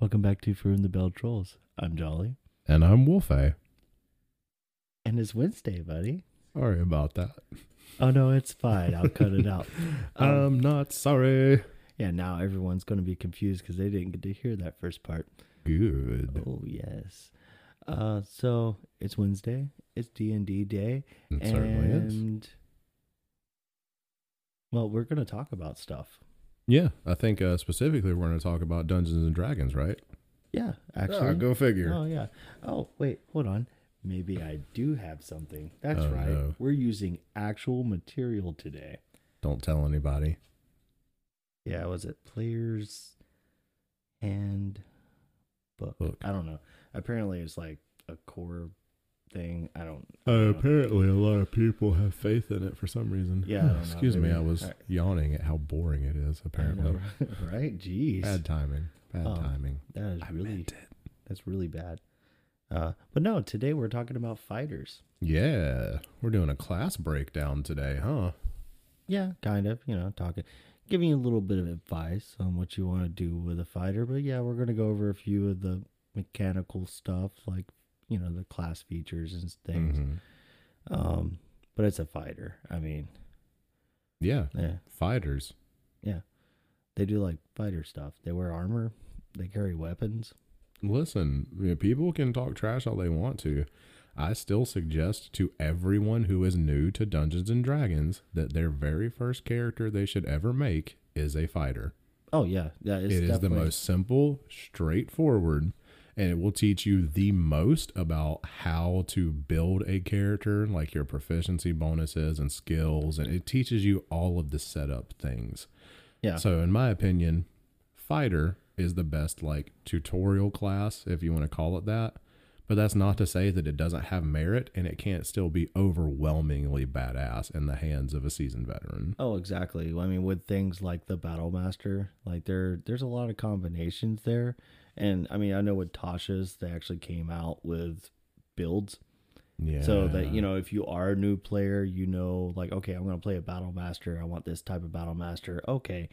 Welcome back to For Whom the Bell Trolls. I'm Jolly. And I'm Wolfie. And it's Wednesday, buddy. Sorry about that. Oh no, it's fine. I'll cut it out. Um, I'm not sorry. yeah, now everyone's going to be confused because they didn't get to hear that first part. Good. Oh yes. Uh, so it's Wednesday. It's D and D day, It certainly is. and well, we're going to talk about stuff. Yeah, I think uh, specifically we're going to talk about Dungeons and Dragons, right? Yeah, actually. go figure. Oh yeah. Oh wait, hold on. Maybe I do have something. That's Oh, right. no. We're using actual material today. Don't tell anybody. Yeah, was it players and book? Book. I don't know. Apparently, it's like a core thing. I don't. I Uh, don't know. apparently, a lot of people have faith in it for some reason. Yeah, don't know, Excuse me. I was Alright. yawning at how boring it is. Apparently, know, right? Jeez, bad timing. Bad Um, timing. that is I really meant it. that's really bad. Uh, but no, today we're talking about fighters. Yeah, we're doing a class breakdown today, huh? Yeah, kind of. You know, talking, giving you a little bit of advice on what you want to do with a fighter. But yeah, we're gonna go over a few of the mechanical stuff, like you know the class features and things. Mhm. Um, but it's a fighter. I mean, Yeah, yeah, fighters. Yeah, they do like fighter stuff. They wear armor. They carry weapons. Listen, you know, people can talk trash all they want to. I still suggest to everyone who is new to Dungeons and Dragons that their very first character they should ever make is a fighter. Oh yeah, yeah. It's It is the most simple, straightforward, and it will teach you the most about how to build a character, like your proficiency bonuses and skills, and it teaches you all of the setup things. Yeah. So, in my opinion, fighter is the best like tutorial class, if you want to call it that. But that's not to say that it doesn't have merit and it can't still be overwhelmingly badass in the hands of a seasoned veteran. Oh, exactly. I mean, with things like the Battle Master, like there, there's a lot of combinations there. And I mean, I know with Tasha's, they actually came out with builds Yeah. so that you know if you are a new player, you know, like okay, I'm gonna play a Battle Master. I want this type of Battle Master. Okay,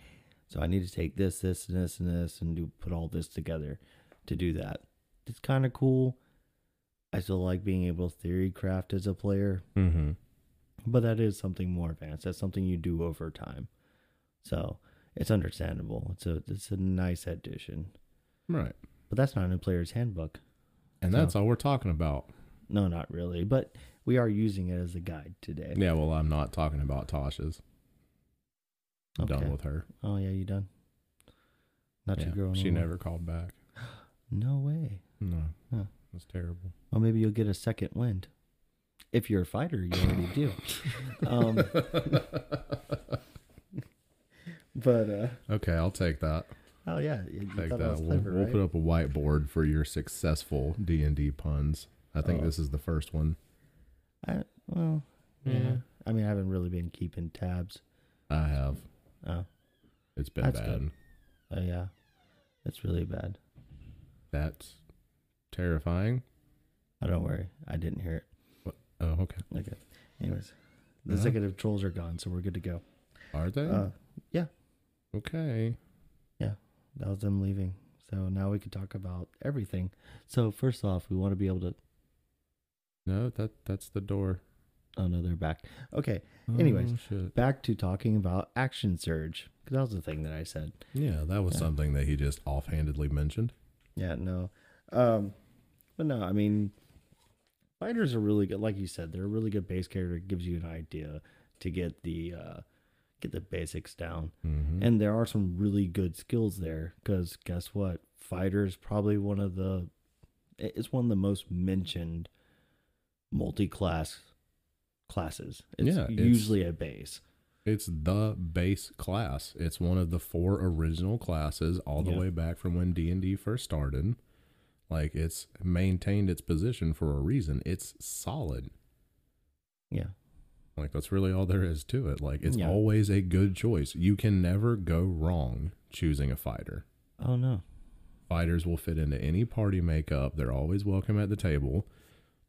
so I need to take this, this, and this, and this, and do put all this together to do that. It's kind of cool. I still like being able to theory craft as a player. Mm-hmm. but that is something more advanced. That's something you do over time. So it's understandable. It's a it's a nice addition, Right. but that's not in a player's handbook. And So- that's all we're talking about. No, not really. But we are using it as a guide today. Yeah, well, I'm not talking about Tasha's. I'm Okay. done with her. Oh yeah, you done? Not Yeah, your girl. she never called back. No way. No. Huh. That's terrible. Well, maybe you'll get a second wind. If you're a fighter, you already do. Um, but uh, Okay, I'll take that. Oh yeah, you, you Take thought that. was We'll, clever, we'll right? put up a whiteboard for your successful D and D puns. I think Oh. this is the first one. I, well, yeah. Yeah. I mean, I haven't really been keeping tabs. I have. Oh, It's been That's bad. good. oh yeah, that's really bad. That's terrifying. Oh, don't worry, I didn't hear it. What? Oh, okay. Okay. Anyways, the Uh-huh. executive trolls are gone, so we're good to go. Are they? Uh, okay. That was them leaving. So now we can talk about everything. So first off, we want to be able to. No, that that's the door. Oh no, they're back. Okay, Anyways. Oh, shit. back to talking about action surge because that was the thing that I said. Yeah, that was Yeah. something that he just offhandedly mentioned. Yeah, no. Um, but no, I mean, fighters are really good. Like you said, they're a really good base character. It gives you an idea to get the uh, get the basics down. Mm-hmm. And there are some really good skills there because guess what? Fighter is probably one of the it's one of the most mentioned multi-class classes. It's Yeah, it's- usually a base. It's the base class. It's one of the four original classes all the Yeah. way back from when D&D first started. Like it's maintained its position for a reason. It's solid. Yeah. Like that's really all there is to it. Like it's Yeah. always a good choice. You can never go wrong choosing a fighter. Oh no. Fighters will fit into any party makeup. They're always welcome at the table.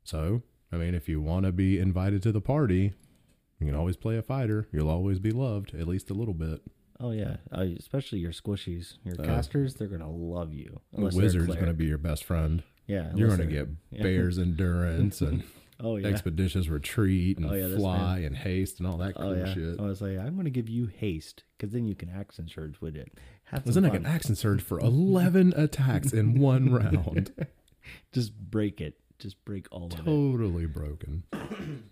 So, I mean, if you want to be invited to the party, you can always play a fighter. You'll always be loved, at least a little bit. Oh yeah, uh, especially your squishies, your Uh, casters. They're gonna love you. The wizard's going to be your best friend. Yeah, You're going to get yeah. bear's endurance and Oh yeah. expeditious retreat and Oh, yeah, fly and haste and all that cool Oh yeah. shit. I was like, I'm gonna give you haste because then you can action surge with it. Have Then I can action surge for 11 attacks in one round. Just break it. Just break all of it. Totally broken.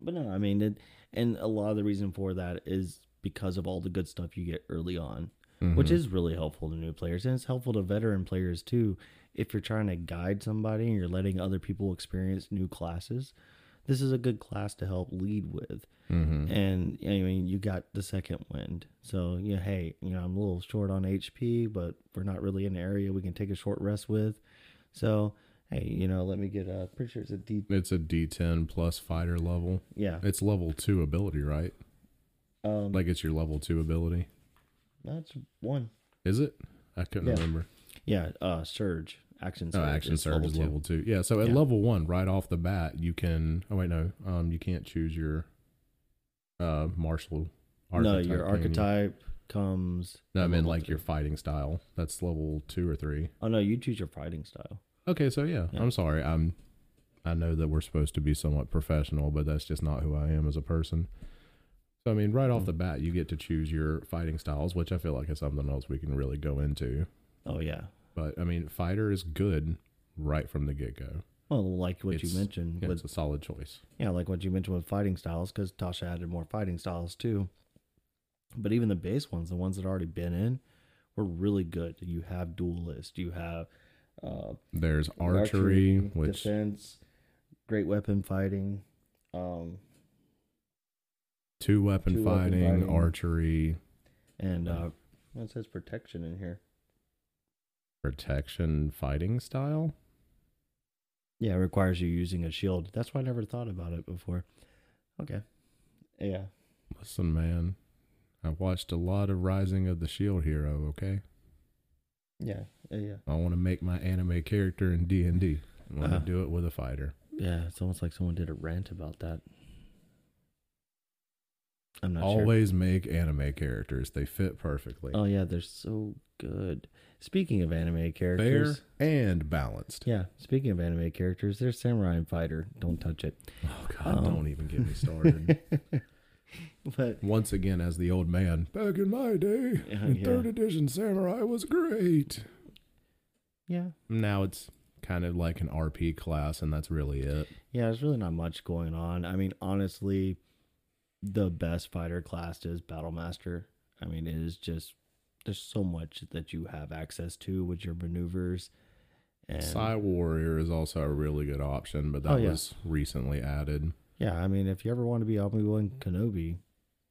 But no, I mean, it, and a lot of the reason for that is because of all the good stuff you get early on, which Mhm. is really helpful to new players, and it's helpful to veteran players too. If you're trying to guide somebody and you're letting other people experience new classes, this is a good class to help lead with. Mhm. And I mean, you got the second wind, so yeah, hey, you know, I'm a little short on HP, but we're not really in an area we can take a short rest with. So hey, you know, let me get a pretty sure it's a D. It's a D10 plus fighter level. Yeah, It's level 2 ability, right? um, Like it's your level 2 ability. that's one. Is it? I couldn't Yeah. remember. Yeah, uh, surge action. Surge. Oh, Surge action is surge is two. level 2. Yeah, so at Yeah. level 1 right off the bat, you can Oh wait, no. Um you can't choose your uh martial No, your can you? archetype comes. No, I mean like three. your fighting style. That's level 2 or 3. Oh no, you choose your fighting style. Okay, so yeah, Yeah. I'm sorry. I'm I know that we're supposed to be somewhat professional, but that's just not who I am as a person. So I mean, right off Mm. the bat, you get to choose your fighting styles, which I feel like is something else we can really go into. Oh yeah. But I mean, fighter is good right from the get go. Well, like what It's- you mentioned Yeah, with it's a solid choice. yeah, like what you mentioned with fighting styles, because Tasha added more fighting styles too. But even the base ones, the ones that already been in, were really good. You have duelist, you have uh, There's archery, which defense, great weapon fighting. Um, two weapon two weapon fighting, fighting. archery, and uh, it says protection in here. Protection, fighting style. Yeah, it requires you using a shield. That's why I never thought about it before. Okay. Yeah. Listen, man, I've watched a lot of Rising of the Shield Hero. Okay. Yeah. Yeah. I want to make my anime character in D and D. I want to Uh. do it with a fighter. Yeah. It's almost like someone did a rant about that. I'm not sure. Always make anime characters; they fit perfectly. Oh yeah, they're so good. Speaking of anime Fair characters, and balanced. yeah. Speaking of anime characters, there's Samurai and Fighter. Don't touch it. Oh God, Um. don't even get me started. but Once again, as the old man, back in my day, Yeah, in yeah. third edition Samurai was great. yeah, Now it's kind of like an RP class, and that's really it. yeah. There's really not much going on. I mean, honestly, the best fighter class is Battle Master. I mean, it is just there's so much that you have access to with your maneuvers. And Psi Warrior is also a really good option, but that Oh, yeah. was recently added. yeah, I mean, if you ever want to be Obi Wan Kenobi,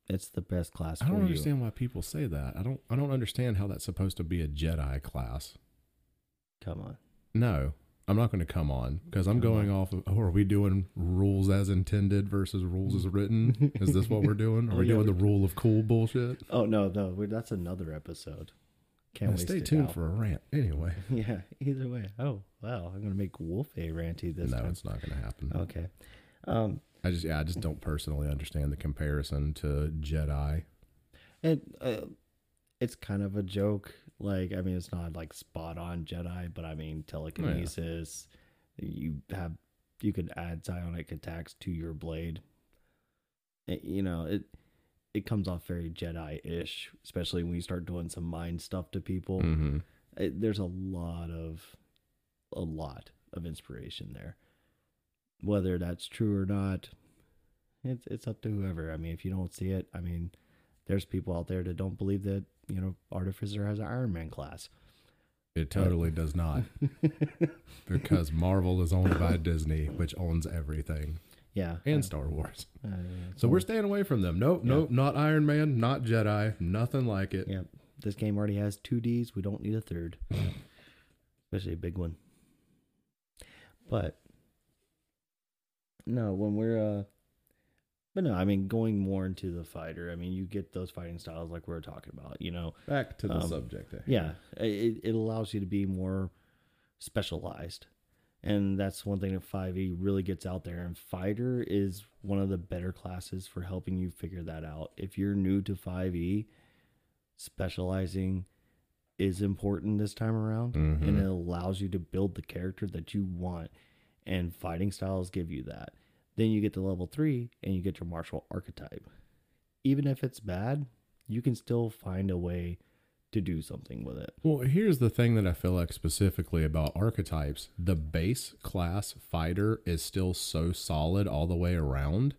it's the best class I don't you. understand why people say that. I don't. I don't understand how that's supposed to be a Jedi class. Come on. No, I'm not going to come on because I'm going off of. Oh, are we doing rules as intended versus rules as written? Is this what we're doing? Are Oh, we yeah, doing the rule of cool bullshit? Oh no, no, that's another episode. Can't Yeah, stay tuned out. for a rant. Anyway, Yeah, either way. Oh wow, I'm gonna make Wolf a ranty this no, time. No, it's not going to happen. Okay. Um, I just, yeah, I just don't personally understand the comparison to Jedi. it uh, it's kind of a joke. Like, I mean, it's not like spot on Jedi, but I mean telekinesis. You have you could add psionic attacks to your blade. It- you know it. It comes off very Jedi-ish, especially when you start doing some mind stuff to people. hmm it, there's a lot of a lot of inspiration there whether that's true or not it's it's up to whoever i mean if you don't see it i mean there's people out there that don't believe that you know artificer has an iron man class. It totally does not. Because Marvel is owned by Disney, which owns everything. Yeah. And Star Wars. uh, uh, So we're staying away from them. Nope, Yeah. nope, not Iron Man, not Jedi, nothing like it. yeah. This game already has two d's. We don't need a third. Especially a big one. But no when we're uh but no i mean going more into the fighter i mean you get those fighting styles like we are talking about you know? Back to the Um, subject. yeah it, it allows you to be more specialized. And that's one thing that 5e really gets out there. And fighter is one of the better classes for helping you figure that out. If you're new to 5e specializing is important this time around. And Mhm. it allows you to build the character that you want. And fighting styles give you that then you get to level 3 and you get your martial archetype. Even if it's bad you can still find a way to do something with it. Well, here's the thing that I feel like specifically about archetypes. The base class fighter is still so solid all the way around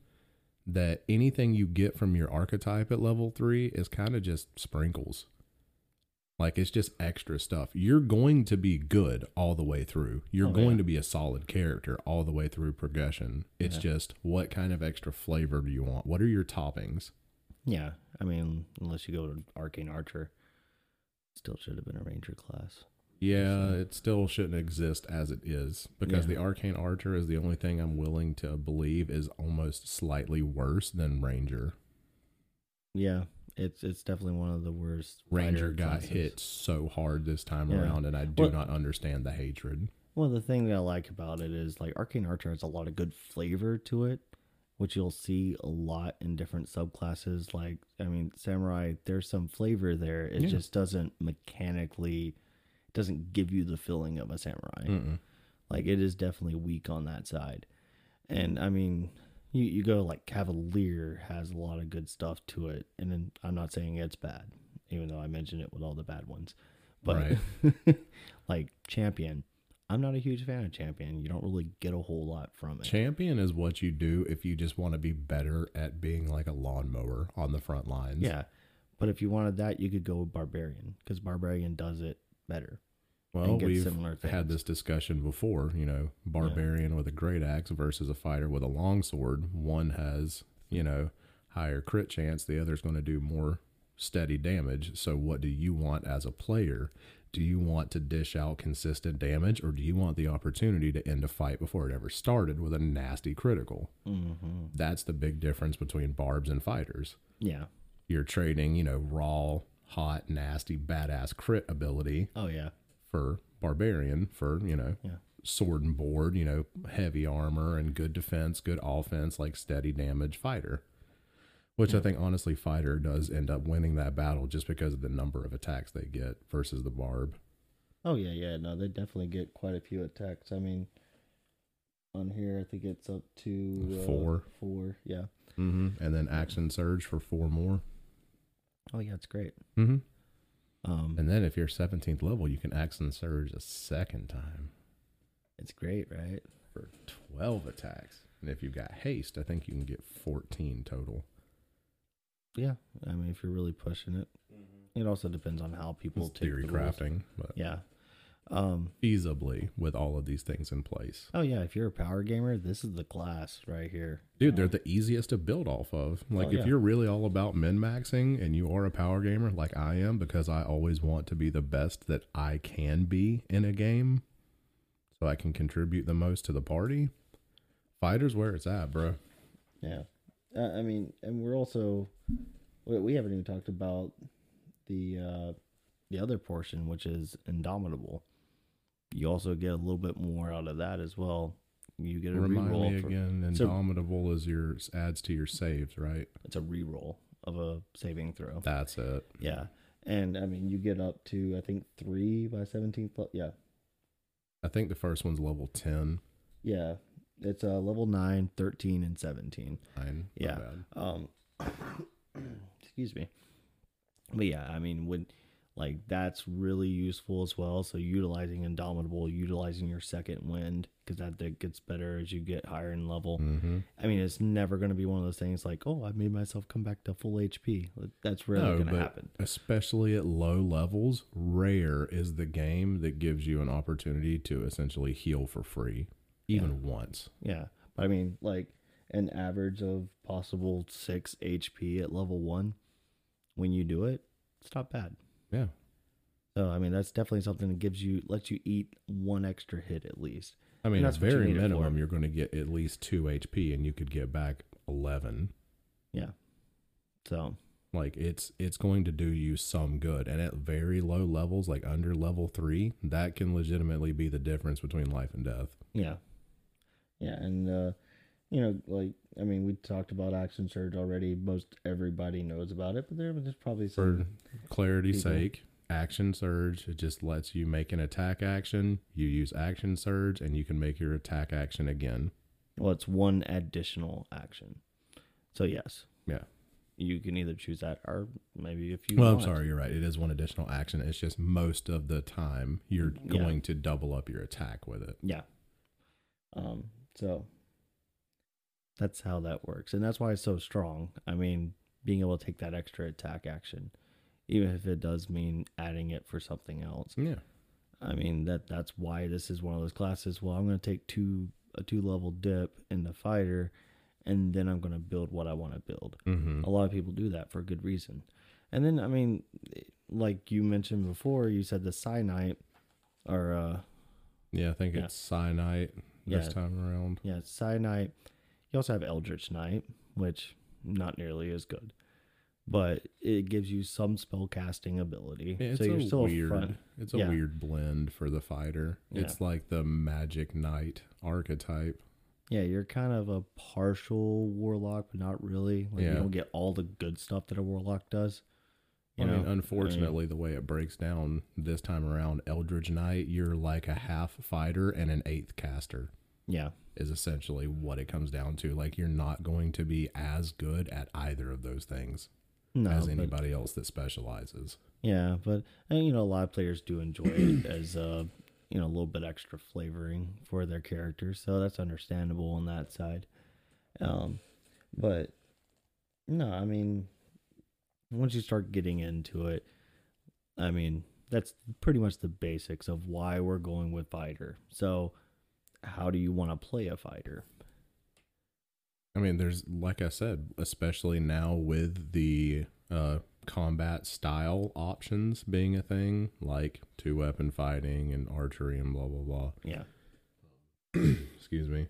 that anything you get from your archetype at level three is kind of just sprinkles. Like it's just extra stuff. You're going to be good all the way through. You're Oh, going yeah. to be a solid character all the way through progression. It's Yeah. just what kind of extra flavor do you want? What are your toppings? yeah i mean unless you go to arcane archer still should have been a ranger class Yeah, it still shouldn't exist as it is because Yeah. the arcane archer is the only thing I'm willing to believe is almost slightly worse than ranger. Yeah, it's it's definitely one of the worst. Ranger got classes. hit so hard this time Yeah. around, and I do Well- not understand the hatred. Well, the thing that I like about it is like Arcane Archer has a lot of good flavor to it, which you'll see a lot in different subclasses. Like, I mean, Samurai, there's some flavor there. It Yeah. just doesn't mechanically, doesn't give you the feeling of a samurai. Mm-mm. Like, it is definitely weak on that side. And I mean, you, you go like Cavalier has a lot of good stuff to it. And then I'm not saying it's bad, even though I mentioned it with all the bad ones. But like Champion, I'm not a huge fan of Champion. You don't really get a whole lot from it. Champion is what you do if you just want to be better at being like a lawnmower on the front lines. yeah. But if you wanted that, you could go with Barbarian because Barbarian does it better. Well, we've had this discussion before. You know, barbarian with a great axe versus a fighter with a long sword. One has, you know, higher crit chance. The other's going to do more steady damage. So, what do you want as a player? Do you want to dish out consistent damage, or do you want the opportunity to end a fight before it ever started with a nasty critical? Mm-hmm. That's the big difference between barbs and fighters. Yeah. You're trading, you know, raw, hot, nasty, badass crit ability Oh yeah. For barbarian for you know Yeah. sword and board you know heavy armor and good defense good offense like steady damage fighter which i think honestly fighter does end up winning that battle just because of the number of attacks they get versus the barb Oh yeah, yeah. No, they definitely get quite a few attacks. I mean, on here, I think it's up to uh, Four. Four. Yeah. mm-hmm. and then action surge for four more Oh yeah, it's great. mm-hmm. Um, and then if you're 17th level you can action surge a second time it's great, right? for 12 attacks and if you've got haste i think you can get 14 total Yeah. I mean, if you're really pushing it, it also depends on how people it's take theory the crafting but Yeah. Um. feasibly with all of these things in place. Oh yeah, if you're a power gamer, this is the class right here. Dude, they're the easiest to build off of. Like Oh, if yeah. you're really all about min maxing and you are a power gamer like I am because I always want to be the best that I can be in a game so I can contribute the most to the party. Fighters where it's at, bro. Yeah. Uh, I mean, and we're also we, we haven't even talked about the uh the other portion, which is indomitable. You also get a little bit more out of that as well. You get a Remind reroll. me again, Indomitable is your adds to your saves, right? it's a reroll of a saving throw. That's it. Yeah. And I mean, you get up to I think three by seventeenth. Yeah, I think the first one's level 10. yeah. It's uh, level 9, 13, and seventeen. Nine. Yeah. Um, excuse me. But yeah, I mean, when like that's really useful as well. So utilizing Indomitable, utilizing your second wind because that, that gets better as you get higher in level. Mm-hmm. I mean, it's never going to be one of those things like, oh, I made myself come back to full HP. That's rarely going to happen. Especially at low levels, rare is the game that gives you an opportunity to essentially heal for free, even once. Yeah, but I mean, like an average of possible six HP at level one, when you do it, it's not bad. Yeah. So I mean, that's definitely something that gives you lets you eat one extra hit at least. I mean, at you very it minimum, you're going to get at least two HP, and you could get back eleven. Yeah. So Like it's it's going to do you some good, and at very low levels, like under level three, that can legitimately be the difference between life and death. yeah, yeah, and uh, you know, like I mean, we talked about action surge already. Most everybody knows about it, but there, there's probably For some. clarity's people. sake, action surge it just lets you make an attack action. You use action surge, and you can make your attack action again. Well, it's one additional action. So yes, Yeah. you can either choose that or maybe if you. Well, I'm sorry, you're right. It is one additional action. It's just most of the time you're Yeah. going to double up your attack with it. Yeah. Um. So that's how that works, and that's why it's so strong. I mean, being able to take that extra attack action, even if it does mean adding it for something else. Yeah. I mean that that's why this is one of those classes. Well, I'm going to take two a two level dip in the fighter, and then I'm going to build what I want to build. Mm-hmm. A lot of people do that for a good reason. And then I mean, like you mentioned before, you said the Psi Knight, or uh, Yeah, I think Yeah. it's Psi Knight this Yeah. time around. yeah, Psi Knight. You also have Eldritch Knight, which not nearly as good, but it gives you some spell casting ability. Yeah, so you're a still weird. front. It's a Yeah. weird blend for the fighter. Yeah. It's like the magic knight archetype. Yeah, you're kind of a partial warlock, but not really. Like Yeah. you don't get all the good stuff that a warlock does. You I know? mean, unfortunately, the way it breaks down this time around, Eldritch Knight, you're like a half fighter and an eighth caster. Yeah, Is essentially what it comes down to. Like you're not going to be as good at either of those things no, as but- anybody else that specializes. Yeah, but and, you know, a lot of players do enjoy it as uh, you know, a little bit extra flavoring for their characters, so that's understandable on that side. Um, but no, I mean, once you start getting into it, I mean, that's pretty much the basics of why we're going with fighter. So, how do you want to play a fighter? I mean, there's like I said, especially now with the uh, combat style options being a thing, like two weapon fighting and archery and blah blah blah. Yeah, Excuse me.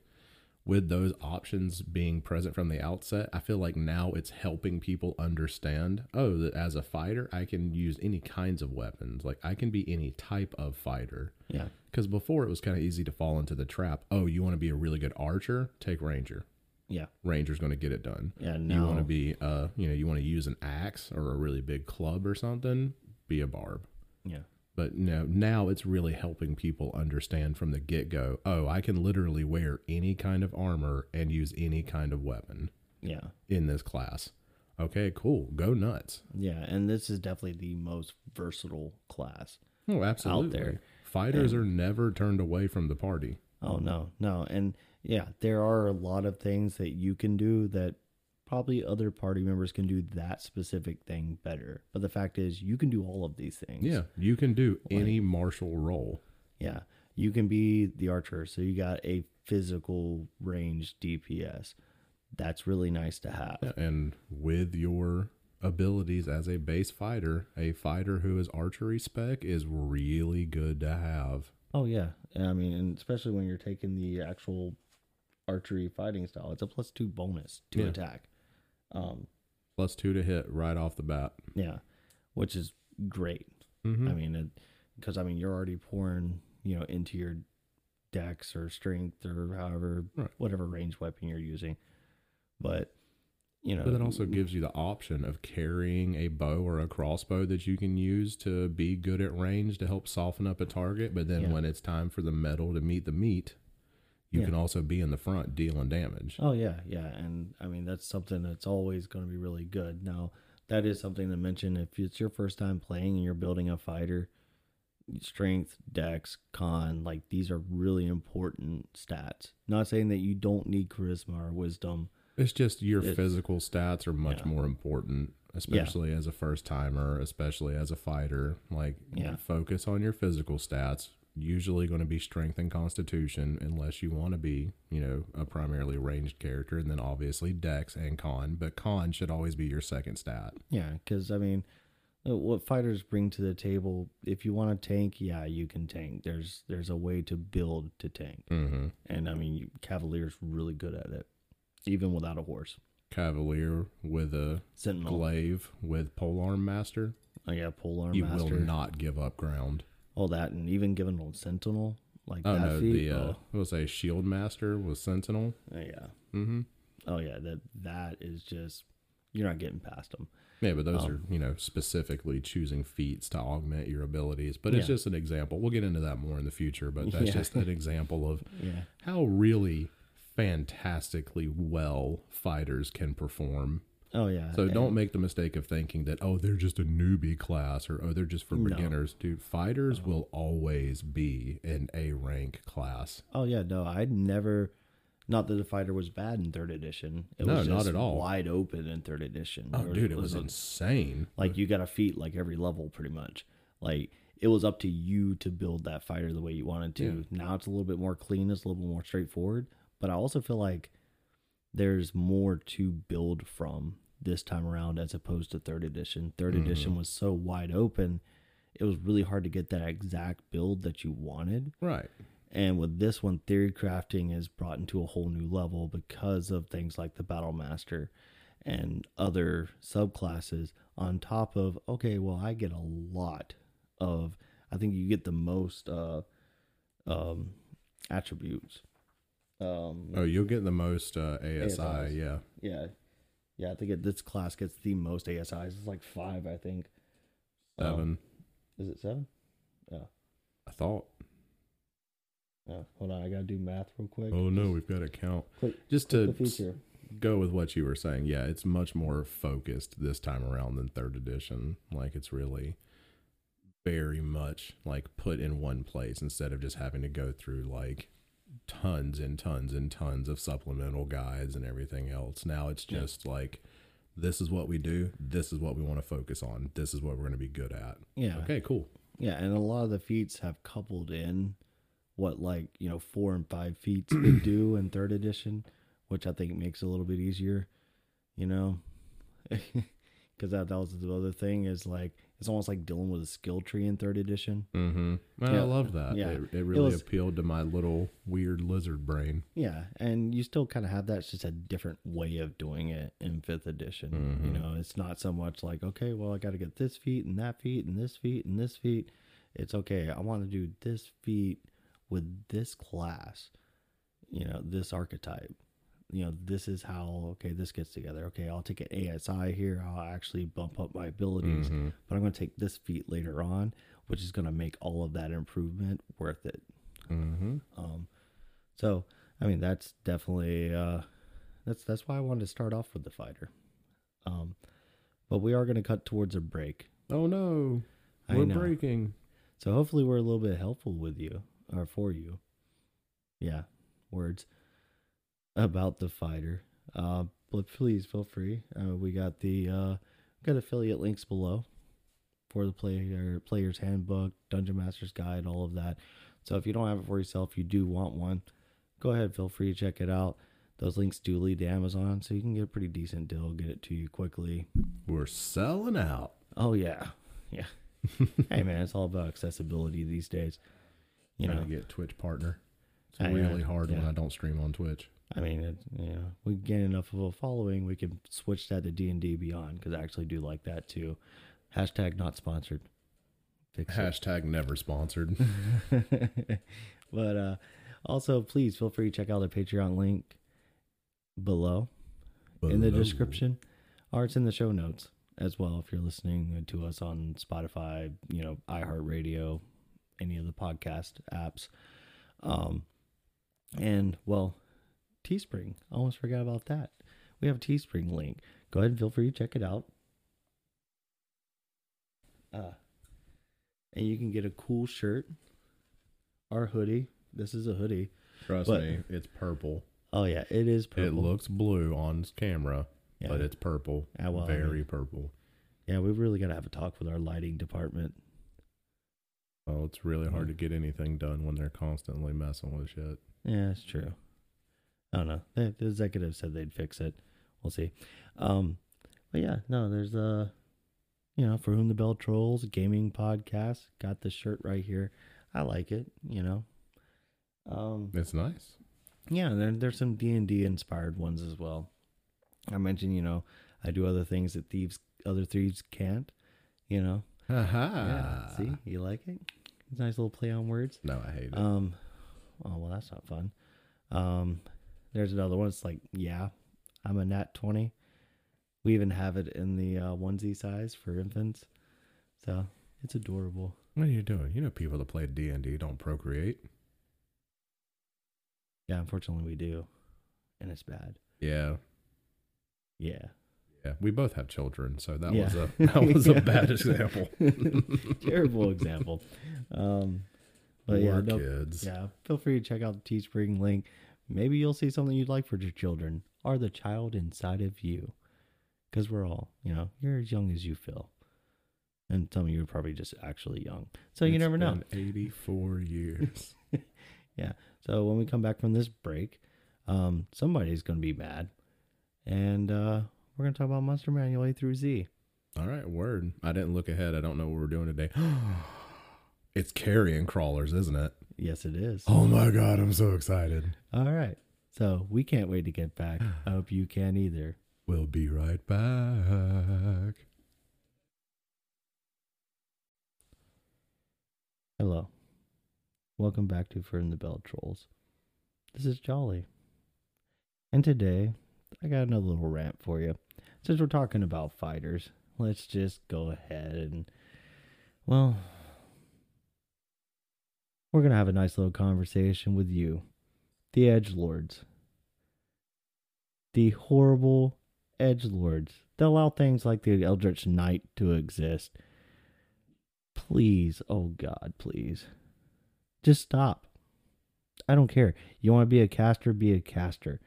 With those options being present from the outset, I feel like now it's helping people understand. Oh, that as a fighter, I can use any kinds of weapons. Like I can be any type of fighter. yeah, Because before it was kind of easy to fall into the trap. Oh, you want to be a really good archer? Take ranger. yeah, Ranger's going to get it done. yeah. No. You want to be, uh, you know, you want to use an axe or a really big club or something. Be a barb. yeah, But no, now it's really helping people understand from the get go. Oh, I can literally wear any kind of armor and use any kind of weapon yeah. in this class. Okay, cool. Go nuts. Yeah, and this is definitely the most versatile class. Oh, absolutely. Out there. Fighters are never turned away from the party. Oh no, no, and yeah, there are a lot of things that you can do that probably other party members can do that specific thing better. But the fact is, you can do all of these things. Yeah, you can do any martial role. yeah, you can be the archer, so you got a physical range DPS. That's really nice to have. Yeah, and with your abilities as a base fighter, a fighter who is archery spec is really good to have. Oh yeah, I mean, and especially when you're taking the actual archery fighting style, it's a plus two bonus to Yeah. attack. Um, Plus two to hit right off the bat. yeah, which is great. Mhm. I mean, because I mean, you're already pouring, you know, into your dex or strength or however, Right. whatever range weapon you're using. But you know, But it also gives you the option of carrying a bow or a crossbow that you can use to be good at range to help soften up a target. But then Yeah. when it's time for the metal to meet the meat, you Yeah. can also be in the front dealing damage. Oh yeah, yeah, and I mean that's something that's always going to be really good. Now that is something to mention if it's your first time playing and you're building a fighter. Strength, dex, con, like these are really important stats. Not saying that you don't need charisma or wisdom. It's just your It's- physical stats are much Yeah. more important, especially as a first timer, especially as a fighter. Like, Yeah. focus on your physical stats. Usually going to be strength and constitution, unless you want to be, you know, a primarily ranged character, and then obviously dex and con. But con should always be your second stat. Yeah, because I mean, uh, what fighters bring to the table. If you want to tank, yeah, you can tank. There's there's a way to build to tank, Mm-hmm. and I mean, Cavalier's really good at it, even without a horse. Cavalier with a Sentinel, glaive with polearm master, oh yeah, polearm you master, will not give up ground. all that, and even given on Sentinel, Like Oh that no, feat. the uh, oh, was a Shield Master was Sentinel. yeah. Mm-hmm. Oh yeah. That that is just you're not getting past them. Yeah, but those Um, are you know specifically choosing feats to augment your abilities. But it's Yeah. just an example. We'll get into that more in the future. But that's Yeah. just an example of Yeah. how really fantastically well fighters can perform. Oh yeah. So and- don't make the mistake of thinking that oh they're just a newbie class or oh they're just for No. beginners. Dude, fighters will always be an A rank class. Oh yeah, no, I'd never. Not that the fighter was bad in third edition. It No, was not at all. Wide open in third edition. Oh There dude, it was wasn't- insane. like you got a feat like every level pretty much. Like it was up to you to build that fighter the way you wanted to. Now it's a little bit more clean. It's a little bit more straightforward. But I also feel like there's more to build from this time around as opposed to third edition. 3rd edition was so wide open. It was really hard to get that exact build that you wanted. Right. And with this one, theory crafting is brought into a whole new level because of things like the Battle Master and other subclasses. On top of, okay, well, I get a lot of, I think you get the most uh, um, attributes. Um, Oh, you'll get the most uh, ASI, ASIs. yeah. yeah, yeah. I think it, this class gets the most ASIs. It's like five, I think. Um, Seven. is it seven? Yeah. I thought. Oh, hold on, I gotta do math real quick. Oh no, we've got to count. Click- Just The to feature. go with what you were saying, yeah, it's much more focused this time around than third edition. Like it's really very much like put in one place instead of just having to go through like tons and tons and tons of supplemental guides and everything else. Now it's Yeah. just like this is what we do, this is what we want to focus on, this is what we're going to be good at. Yeah. Okay, cool. Yeah, and a lot of the feats have coupled in what like you know four and five feats would do in third edition, which I think makes it a little bit easier. You know, because that, that was the other thing is like it's almost like dealing with a skill tree in third edition. Mm-hmm. I Yeah. love that. Yeah. It, it really was- appealed to my little weird lizard brain. Yeah, and you still kind of have that. It's just a different way of doing it in fifth edition. You Mhm. know, it's not so much like okay, well, I got to get this feat and that feat and this feat and this feat. It's okay. I want to do this feat with this class. You know, this archetype. You know, this is how okay this gets together. Okay, I'll take an ASI here. I'll actually bump up my abilities, Mhm. but I'm going to take this feat later on, which is going to make all of that improvement worth it. Mm-hmm. Um, so I mean that's definitely uh, that's that's why I wanted to start off with the fighter. Um, but we are going to cut towards a break, Oh no, I we're know. breaking. so hopefully we're a little bit helpful with you or for you. Yeah, words about the fighter. Uh, but please feel free. Uh, we got the uh, got affiliate links below for the player player's handbook, dungeon master's guide, all of that. So if you don't have it for yourself, you do want one, go ahead. Feel free to check it out. Those links do lead to Amazon, so you can get a pretty decent deal. Get it to you quickly. We're selling out. Oh yeah, yeah. hey man, it's all about accessibility these days. You Trying know, to get Twitch partner. It's I really hard when. I don't stream on Twitch. I mean, it, you know, we gain enough of a following, we can switch that to D and D Beyond because I actually do like that too. Hashtag not sponsored. Fix it. Hashtag never sponsored. but uh, also, please feel free to check out the Patreon link below in the description, or it's in the show notes as well. If you're listening to us on Spotify, you know, iHeartRadio, any of the podcast apps, um, and well, Teespring. I almost forgot about that. We have a Teespring link. Go ahead and feel free to check it out. Uh, and you can get a cool shirt or hoodie. This is a hoodie. Trust But- me, it's purple. Oh yeah, it is purple. It looks blue on camera, yeah. but it's purple. Ah, well, I Very mean- purple. yeah, we really got to have a talk with our lighting department. Well, it's really hard Yeah. to get anything done when they're constantly messing with shit. Yeah, it's true. I don't know. The, the executive said they'd fix it. We'll see. Um, but yeah, no, there's a, you know, for whom the bell trolls gaming podcast. Got the shirt right here. I like it. You know. Um, It's nice. yeah, there, there's some D and D inspired ones as well. I mentioned, you know, I do other things that thieves, other thieves can't. You know. Haha. Yeah. See, you like it? It's nice little play on words. No, I hate it. Um, Oh well, that's not fun. Um, there's another one. It's like, yeah, I'm a nat twenty. We even have it in the uh, onesie size for infants, so it's adorable. What are you doing? You know, people that play D and D don't procreate. Yeah, unfortunately we do, and it's bad. Yeah, Yeah, yeah. We both have children, so that Yeah. was a that was Yeah. a bad example. terrible example. Um, but yeah, Poor no, kids. yeah. Feel free to check out the Teespring link. Maybe you'll see something you'd like for your children or the child inside of you, because we're all, you know, you're as young as you feel, and some of you are probably just actually young. So you It's never know. Eighty-four years. Yeah. So when we come back from this break, um, somebody's going to be mad, and uh, we're going to talk about Monster Manual A through Z. All right, word. I didn't look ahead. I don't know what we're doing today. it's carrion crawlers, isn't it? Yes, it is. Oh my god, I'm so excited. All right. So we can't wait to get back. I hope you can either. We'll be right back. Hello. Welcome back to For Whom the Bell Trolls. This is Jolly. And today, I got another little rant for you. Since we're talking about fighters, let's just go ahead and, well, we're going to have a nice little conversation with you, the Edge Lords. The horrible Edge Lords that allow things like the Eldritch Knight to exist. Please, oh God, please. Just stop. I don't care. You want to be a caster, be a caster.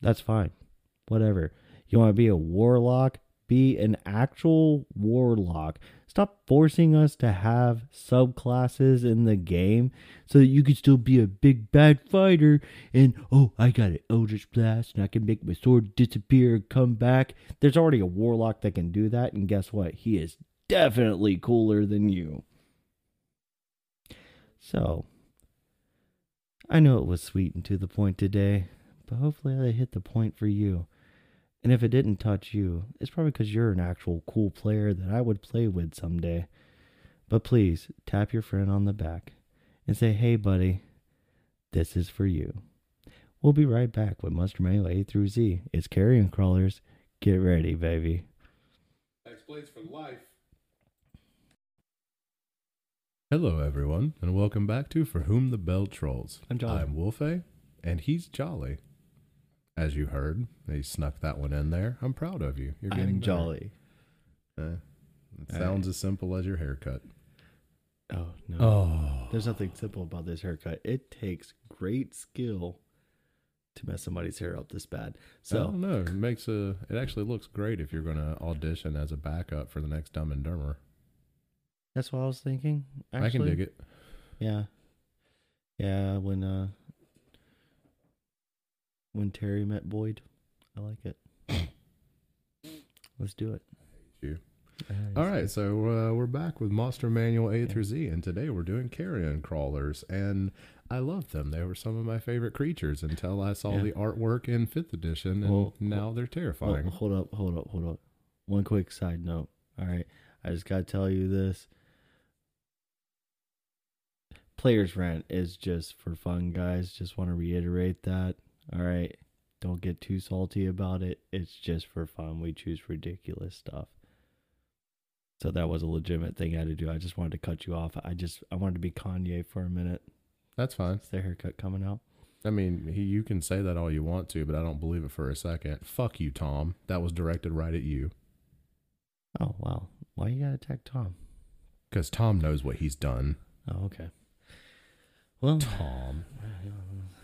That's fine. Whatever. You want to be a warlock, be an actual warlock. Stop forcing us to have subclasses in the game so that you can still be a big bad fighter and oh, I got an Eldritch Blast and I can make my sword disappear and come back. There's already a warlock that can do that, and guess what? He is definitely cooler than you. So, I know it was sweet and to the point today, but hopefully I hit the point for you. And if it didn't touch you, it's probably because you're an actual cool player that I would play with someday. But please tap your friend on the back and say, hey, buddy, this is for you. We'll be right back with Monster Manual A through Z. It's Carrion Crawlers. Get ready, baby. Explains for life. Hello, everyone, and welcome back to For Whom the Bell Trolls. I'm Jolly. I'm Wolfie, and he's Jolly. As you heard, They snuck that one in there. I'm proud of you. You're getting I'm better. jolly. Eh, it sounds as simple as your haircut. Oh, no. Oh, There's nothing simple about this haircut. It takes great skill to mess somebody's hair up this bad. so no, it makes a. It actually looks great if you're going to audition as a backup for the next Dumb and Dumber. that's what I was thinking. Actually. I can dig it. Yeah. Yeah, when uh when Terry met Boyd. I like it. Let's do it. You. All right, so uh, we're back with Monster Manual A Yeah. through Z, and today we're doing carrion crawlers, and I loved them. They were some of my favorite creatures until I saw Yeah. the artwork in fifth edition, and Well, now they're Well, terrifying. hold up, hold up, hold up. One quick side note. All right. I just got to tell you this. Players rant is just for fun, guys. Just want to reiterate that. All right. Don't get too salty about it. It's just for fun. We choose ridiculous stuff. So that was a legitimate thing I had to do. I just wanted to cut you off. I just I wanted to be Kanye for a minute. That's fine. It's their haircut coming out. I mean, he, you can say that all you want to, but I don't believe it for a second. Fuck you, Tom. That was directed right at you, Oh wow. Why you gotta attack Tom? because Tom knows what he's done. Oh, okay. Well, Tom,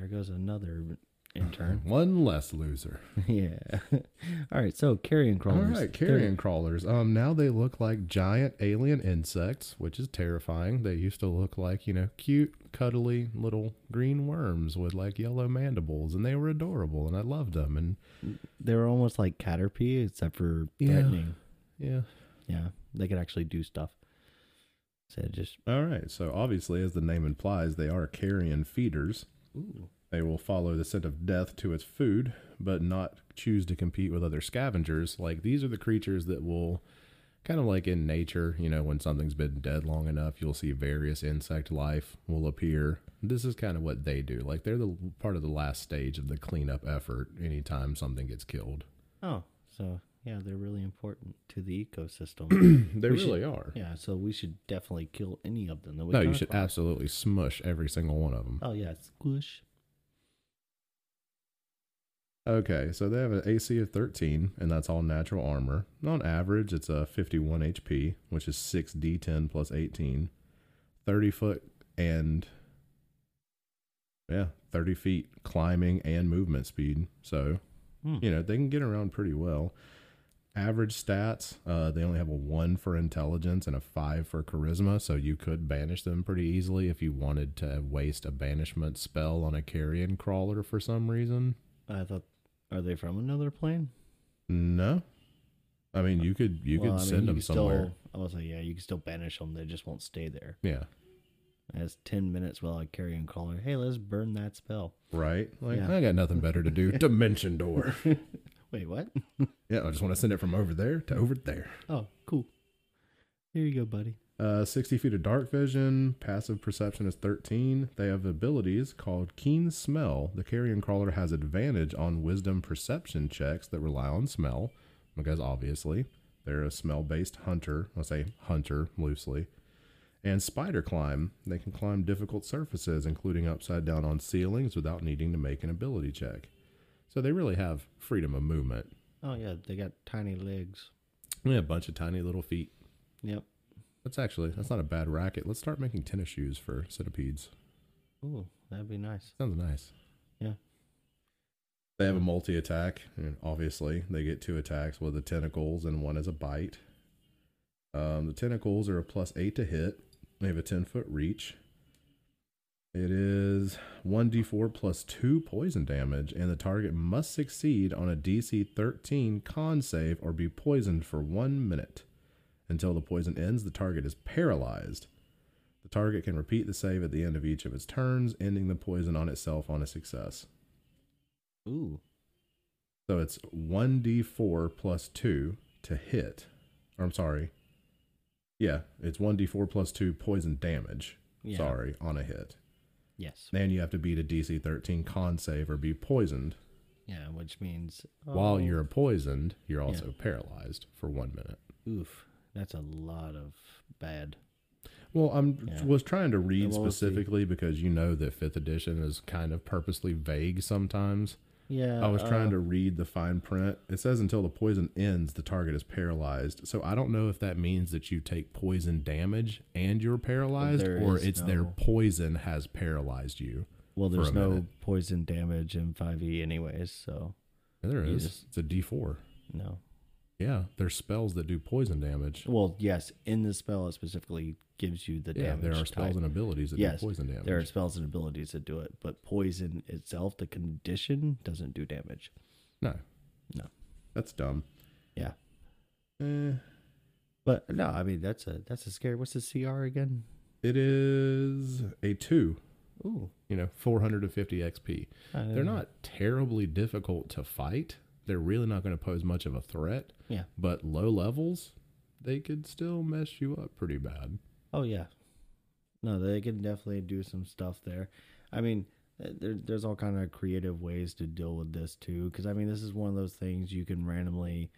there goes another intern. one less loser. yeah. All right. So carrion All crawlers. right, They're- carrion crawlers. Um, now they look like giant alien insects, which is terrifying. They used to look like you know cute, cuddly little green worms with like yellow mandibles, and they were adorable, and I loved them. And They were almost like Caterpie, except for Yeah. threatening. yeah, Yeah. They could actually do stuff. So just all right. So obviously, as the name implies, they are carrion feeders. They will follow the scent of death to its food, but not choose to compete with other scavengers. Like these are the creatures that will kind of like in nature, you know, when something's been dead long enough, you'll see various insect life will appear. This is kind of what they do. Like they're the part of the last stage of the cleanup effort anytime something gets killed. Oh, so yeah, they're really important to the ecosystem. They We should- really are. yeah, so we should definitely kill any of them that we No, you should absolutely smush every single one of them. Oh yeah, squish. Okay, so they have an AC of 13, and that's all natural armor. On average, it's a 51 HP, which is 6d10 plus 18. 30 foot and, yeah, 30 feet climbing and movement speed. So, Hmm. you know, they can get around pretty well. Average stats, uh, they only have a 1 for intelligence and a 5 for charisma, so you could banish them pretty easily if you wanted to waste a banishment spell on a carrion crawler for some reason. I thought, are they from another plane? No, I mean you could you Well, could I mean, send you them somewhere. Still, I was like, yeah, you can still banish them. They just won't stay there. Yeah, That's ten minutes while I carrion crawler. Hey, let's burn that spell. right. Like Yeah. I got nothing better to do. Dimension door. Wait, what? yeah, I just want to send it from over there to over there. Oh, cool. Here you go, buddy. Uh, 60 feet of dark vision. Passive perception is 13. They have abilities called Keen Smell. The carrion crawler has advantage on wisdom perception checks that rely on smell, because obviously they're a smell based hunter. I'll say hunter loosely. And spider climb. They can climb difficult surfaces, including upside down on ceilings, without needing to make an ability check. So they really have freedom of movement. Oh yeah, they got tiny legs. Yeah, a bunch of tiny little feet. Yep. That's actually that's not a bad racket. Let's start making tennis shoes for centipedes. Ooh, that'd be nice. Sounds nice. Yeah. They have a multi attack, and obviously they get two attacks with the tentacles and one is a bite. Um, the tentacles are a plus eight to hit. They have a ten foot reach. It is one d4 plus two poison damage, and the target must succeed on a DC 13 con save or be poisoned for one minute. Until the poison ends, the target is paralyzed. The target can repeat the save at the end of each of its turns, ending the poison on itself on a success. Ooh. So it's 1d4 plus 2 to hit. Or I'm sorry. Yeah, it's 1d4 plus 2 poison damage. Yeah. Sorry, on a hit. Yes. And you have to beat a DC 13 con save or be poisoned. Yeah, which means While oh, you're poisoned, you're also paralyzed for one minute. oof, that's a lot of bad. Well, I'm Yeah. was trying to read Well, let's see. specifically because you know that fifth edition is kind of purposely vague sometimes. Yeah. I was trying uh, to read the fine print. It says until the poison ends, the target is paralyzed. So I don't know if that means that you take poison damage and you're paralyzed, or it's their poison has paralyzed you. Well, there's no minute. poison damage in 5e anyways, so Yeah, there is. just- It's a D4. no. Yeah, there's spells that do poison damage. Well, yes, in the spell it specifically gives you the yeah, damage. there are spells type. and abilities that Yes, do poison damage. There are spells and abilities that do it, but poison itself, the condition, doesn't do damage. No. No. That's dumb. Yeah. Eh, But no, I mean that's a that's a scary. What's the CR again? it is a 2, Ooh, you know, 450 XP. They're know. not terribly difficult to fight. They're really not going to pose much of a threat. Yeah. But low levels, they could still mess you up pretty bad. Oh yeah, no, they can definitely do some stuff there. I mean, uh, there, there's all kind of creative ways to deal with this too. Because I mean, this is one of those things you can randomly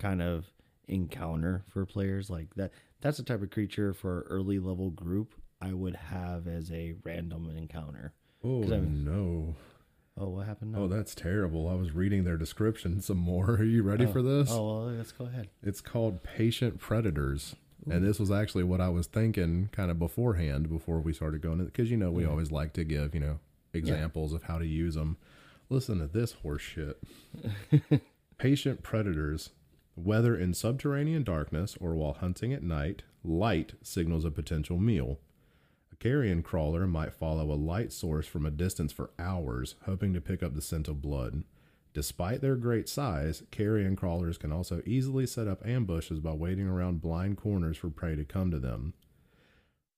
kind of encounter for players like that. That's the type of creature for early level group I would have as a random encounter. Oh I mean- no! Oh, what happened? Now? Oh, that's terrible. I was reading their description some more. Are you ready oh. for this? Oh, well, let's go ahead. It's called patient predators. And this was actually what I was thinking kind of beforehand before we started going because you know we Yeah. always like to give, you know, examples of how to use them. Listen to this horse shit. patient predators whether in subterranean darkness or while hunting at night, light signals a potential meal. Carrion crawler might follow a light source from a distance for hours, hoping to pick up the scent of blood. Despite their great size, carrion crawlers can also easily set up ambushes by waiting around blind corners for prey to come to them.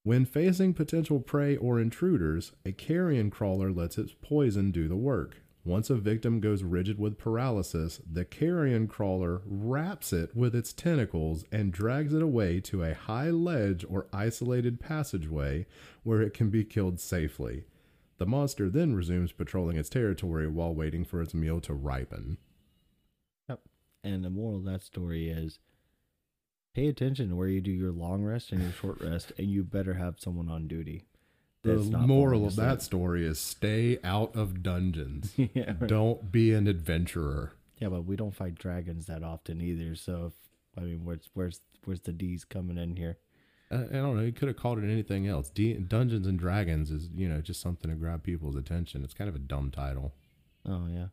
When facing potential prey or intruders, a carrion crawler lets its poison do the work. Once a victim goes rigid with paralysis, the carrion crawler wraps it with its tentacles and drags it away to a high ledge or isolated passageway where it can be killed safely. The monster then resumes patrolling its territory while waiting for its meal to ripen. Yep. And the moral of that story is pay attention to where you do your long rest and your short rest, and you better have someone on duty. The moral of that story is stay out of dungeons. yeah, right. Don't be an adventurer. yeah, but we don't fight dragons that often either. So, if, I mean, where's where's where's the D's coming in here? I, I don't know. You could have called it anything else. D- Dungeons and Dragons is, you know, just something to grab people's attention. It's kind of a dumb title. Oh yeah,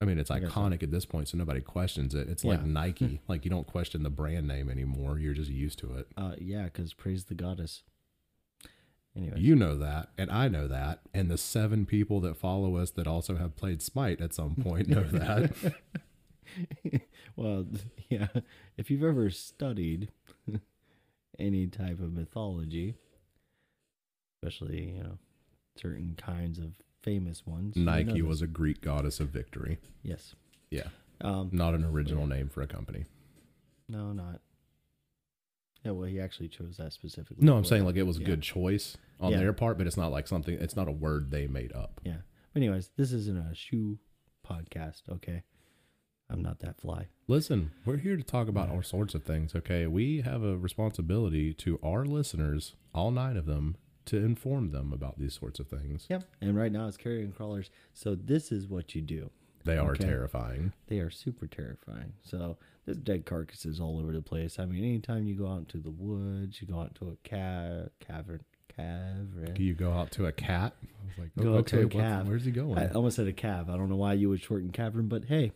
I mean, it's I guess so. iconic at this point, so nobody questions it. It's like Nike. like you don't question the brand name anymore. You're just used to it. uh, yeah, because praise the goddess. Anyway, You know that, and I know that, and the seven people that follow us that also have played Smite at some point know that. well, yeah, if you've ever studied any type of mythology, especially you know certain kinds of famous ones, you know Nike was a Greek goddess of victory. yes. Yeah, Um, not an original name for a company. no, not. Yeah, well, he actually chose that specifically. No, I'm saying like it was a Yeah. good choice on Yeah. their part, but it's not like something. It's not a word they made up. Yeah. But anyways, this isn't a shoe podcast, okay? I'm not that fly. Listen, we're here to talk about all sorts of things, okay? We have a responsibility to our listeners, all nine of them, to inform them about these sorts of things. Yep. And right now it's carrion crawlers. So this is what you do. They are Okay. terrifying. They are super terrifying. So there's dead carcasses all over the place. I mean, anytime you go out into the woods, you go out to a ca- cavern, cavern. You go out to a cat. I was like, Go oh, out to a what's- where's he going? I almost said a cav. I don't know why you would shorten cavern, but hey,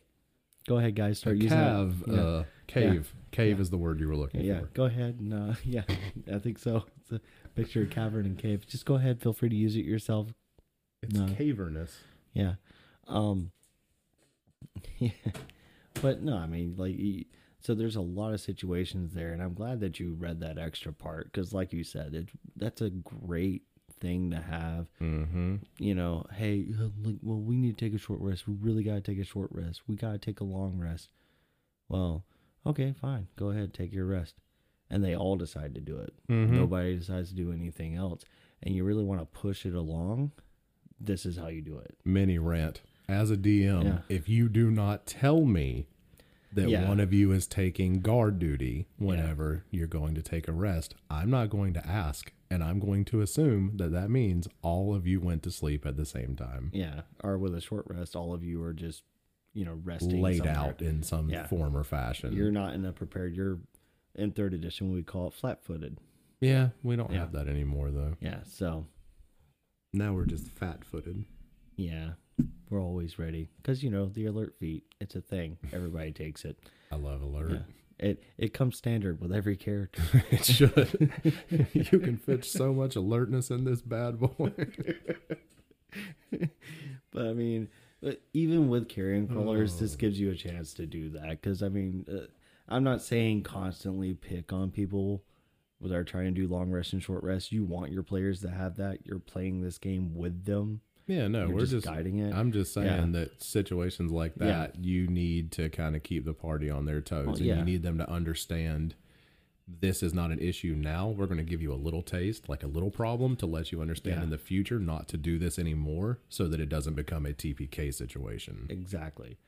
go ahead, guys. Start a using cav, that. Yeah. uh, cave. Cave Yeah. is the word you were looking yeah, for. go ahead and uh, yeah, I think so. It's a picture of cavern and cave. Just go ahead. Feel free to use it yourself. It's No. cavernous. Yeah. Um. Yeah. But no, I mean, like, so there's a lot of situations there, and I'm glad that you read that extra part because, like you said, it that's a great thing to have. Mm-hmm. You know, hey, like, well, we need to take a short rest. We really got to take a short rest. We got to take a long rest. Well, okay, fine. Go ahead, take your rest. And they all decide to do it. Mhm. Nobody decides to do anything else. And you really want to push it along. This is how you do it. Mini rant. As a DM, Yeah. if you do not tell me that Yeah. one of you is taking guard duty whenever you're going to take a rest, I'm not going to ask. And I'm going to assume that that means all of you went to sleep at the same time, Yeah, or with a short rest, all of you are just, you know, resting laid somewhere. out in some Yeah. form or fashion. You're not in a prepared. You're in third edition. We call it flat-footed. yeah, we don't Yeah. have that anymore, though. Yeah, so Now we're just fat footed. yeah, we're always ready because you know the alert feat. It's a thing. Everybody takes it. I love alert. Yeah. It it comes standard with every character. it should. you can fit so much alertness in this bad boy. But I mean, uh, even with crawlers, this Oh. gives you a chance to do that. Because I mean, uh, I'm not saying constantly pick on people are trying to do long rest and short rest. You want your players to have that. You're playing this game with them. Yeah, no, we're just, just. guiding it. I'm just saying Yeah. that situations like Yeah. that, you need to kind of keep the party on their toes, Well, and yeah. you need them to understand this is not an issue now. We're going to give you a little taste, like a little problem, to let you understand Yeah. in the future not to do this anymore, so that it doesn't become a TPK situation. exactly.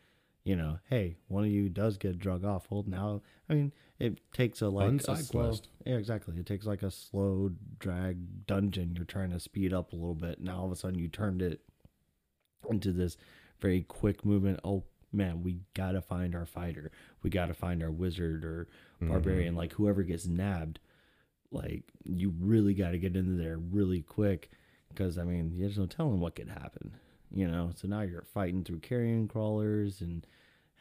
You know, hey, one of you does get drug off. Well, now, I mean, it takes a like a slow, quest. yeah, exactly. It takes like a slow drag dungeon. You're trying to speed up a little bit. Now all of a sudden you turned it into this very quick movement. Oh man, we gotta find our fighter. We gotta find our wizard or mm-hmm. barbarian. Like whoever gets nabbed, like you really got to get into there really quick because I mean, there's no telling what could happen. You know, so now you're fighting through carrion crawlers and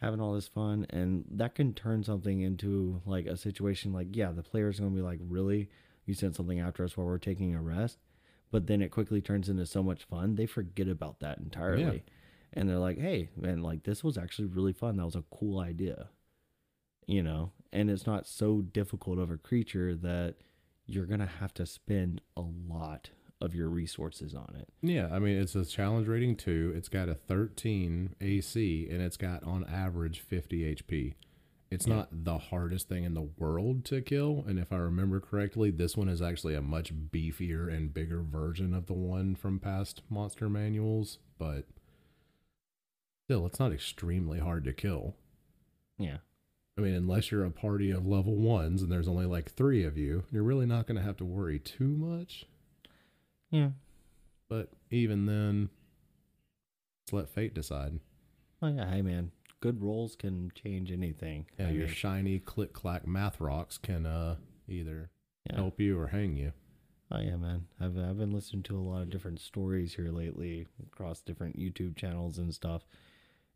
having all this fun, and that can turn something into like a situation like, yeah, the player's gonna be like, really, you sent something after us while we're taking a rest, but then it quickly turns into so much fun they forget about that entirely, and they're like, hey, man, like this was actually really fun. That was a cool idea, you know, and it's not so difficult of a creature that you're gonna have to spend a lot of your resources on it. Yeah, I mean it's a challenge rating two. It's got a 13 AC and it's got on average 50 HP. It's Yeah. not the hardest thing in the world to kill, and if I remember correctly, this one is actually a much beefier and bigger version of the one from past monster manuals, but still it's not extremely hard to kill. Yeah. I mean, unless you're a party of level ones and there's only like three of you, you're really not going to have to worry too much. Yeah. But even then, let's let fate decide. Oh yeah, hey man, good rolls can change anything. Yeah, I your mean, shiny click clack math rocks can uh either yeah. help you or hang you. Oh yeah, man. I've I've been listening to a lot of different stories here lately across different YouTube channels and stuff.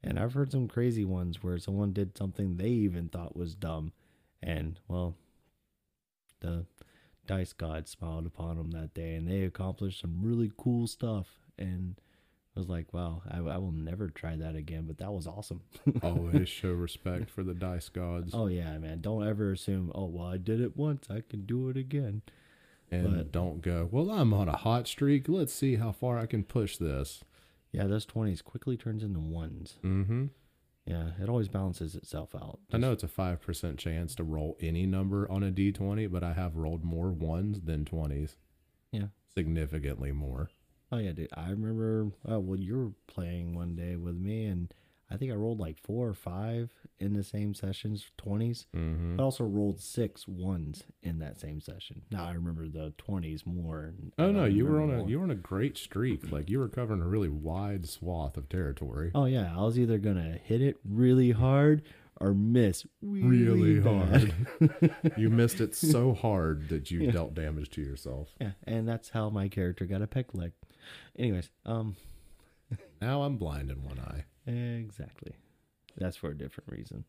And I've heard some crazy ones where someone did something they even thought was dumb and well the dice god smiled upon them that day and they accomplished some really cool stuff and I was like, wow, I, I will never try that again, but that was awesome. Always show respect for the dice gods oh yeah, man. Don't ever assume, oh well I did it once, I can do it again. and but- don't go, well, I'm on a hot streak. Let's see how far I can push this. Yeah, those twenties quickly turns into ones. Mm-hmm. Yeah, it always balances itself out. I know it's a 5% chance to roll any number on a d20, but I have rolled more ones than 20s. Yeah. Significantly more. Oh yeah, dude. I remember. Uh, well, you were playing one day with me, and I think I rolled like four or five in the same sessions, twenties. Mm-hmm. I also rolled six ones in that same session. Now I remember the twenties more. Oh no, you were on a you were on a great streak. Like you were covering a really wide swath of territory. Oh yeah, I was either gonna hit it really hard or miss really, Really bad. You missed it so hard that you Yeah. dealt damage to yourself. yeah, and that's how my character got a pec leg. Anyways, um, Now I'm blind in one eye. Exactly. That's for a different reason.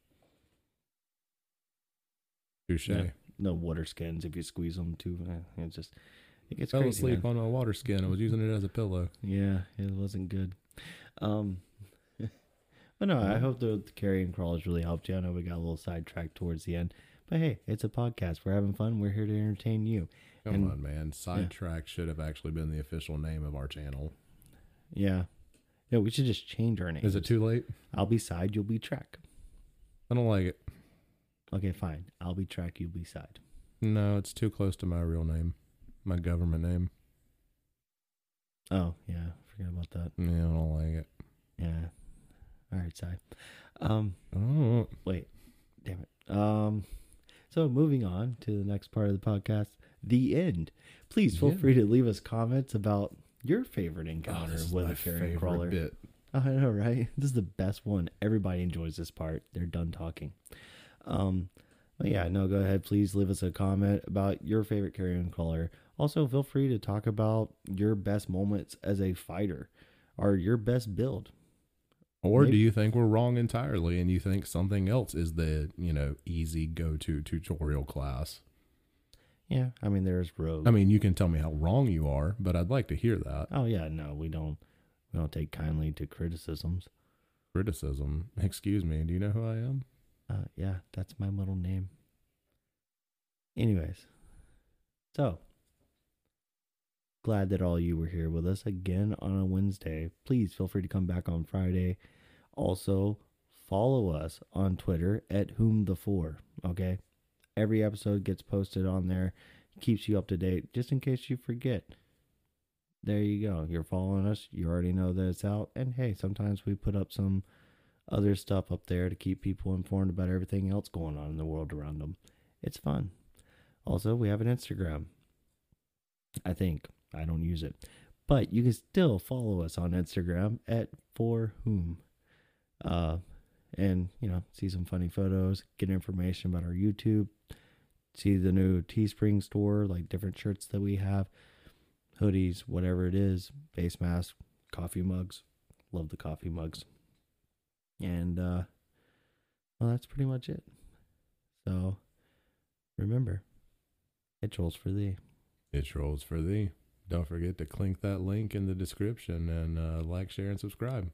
Touche. Yeah. No water skins if you squeeze them too. eh, It just it gets Fell crazy. asleep man. on a water skin. I was using it as a pillow. Yeah, it wasn't good. Um, but no, I hope the, the carrion crawlers really helped you. I know we got a little sidetracked towards the end, but hey, it's a podcast. We're having fun. We're here to entertain you. Come And- on, man. Sidetrack should have actually been the official name of our channel. Yeah, yeah. We should just change our name. Is it too late? I'll be side. You'll be track. I don't like it. Okay, fine. I'll be track. You'll be side. No, it's too close to my real name, my government name. Oh yeah, forget about that. Yeah, I don't like it. Yeah. All right, side. Um, Oh, Wait, damn it. Um, so moving on to the next part of the podcast, the end. Please feel Yeah. free to leave us comments about your favorite Oh, encounter is with a carrion crawler. bit. I know, right? This is the best one. Everybody enjoys this part. They're done talking. Um, but yeah, no, go ahead. Please leave us a comment about your favorite carrion crawler. Also, feel free to talk about your best moments as a fighter or your best build. Or Maybe- do you think we're wrong entirely and you think something else is the, you know, easy go to tutorial class? Yeah, I mean, there's rogue. I mean, you can tell me how wrong you are, but I'd like to hear that. Oh yeah, no, we don't we don't take kindly to criticisms. Criticism. Excuse me, do you know who I am? Uh yeah, that's my middle name. Anyways. So glad that all you were here with us again on a Wednesday. Please feel free to come back on Friday. Also, follow us on Twitter at whom the four. Okay. Every episode gets posted on there, keeps you up to date, just in case you forget. There you go. You're following us. You already know that it's out. And hey, sometimes we put up some other stuff up there to keep people informed about everything else going on in the world around them. It's fun. Also, we have an Instagram. I think I don't use it, but you can still follow us on Instagram at for whom, uh, and you know see some funny photos, get information about our YouTube, see the new Teespring store, like different shirts that we have, hoodies, whatever it is, face mask, coffee mugs. Love the coffee mugs. And uh well that's pretty much it. So remember, it rolls for thee. It rolls for thee. Don't forget to click that link in the description and uh, like, share, and subscribe.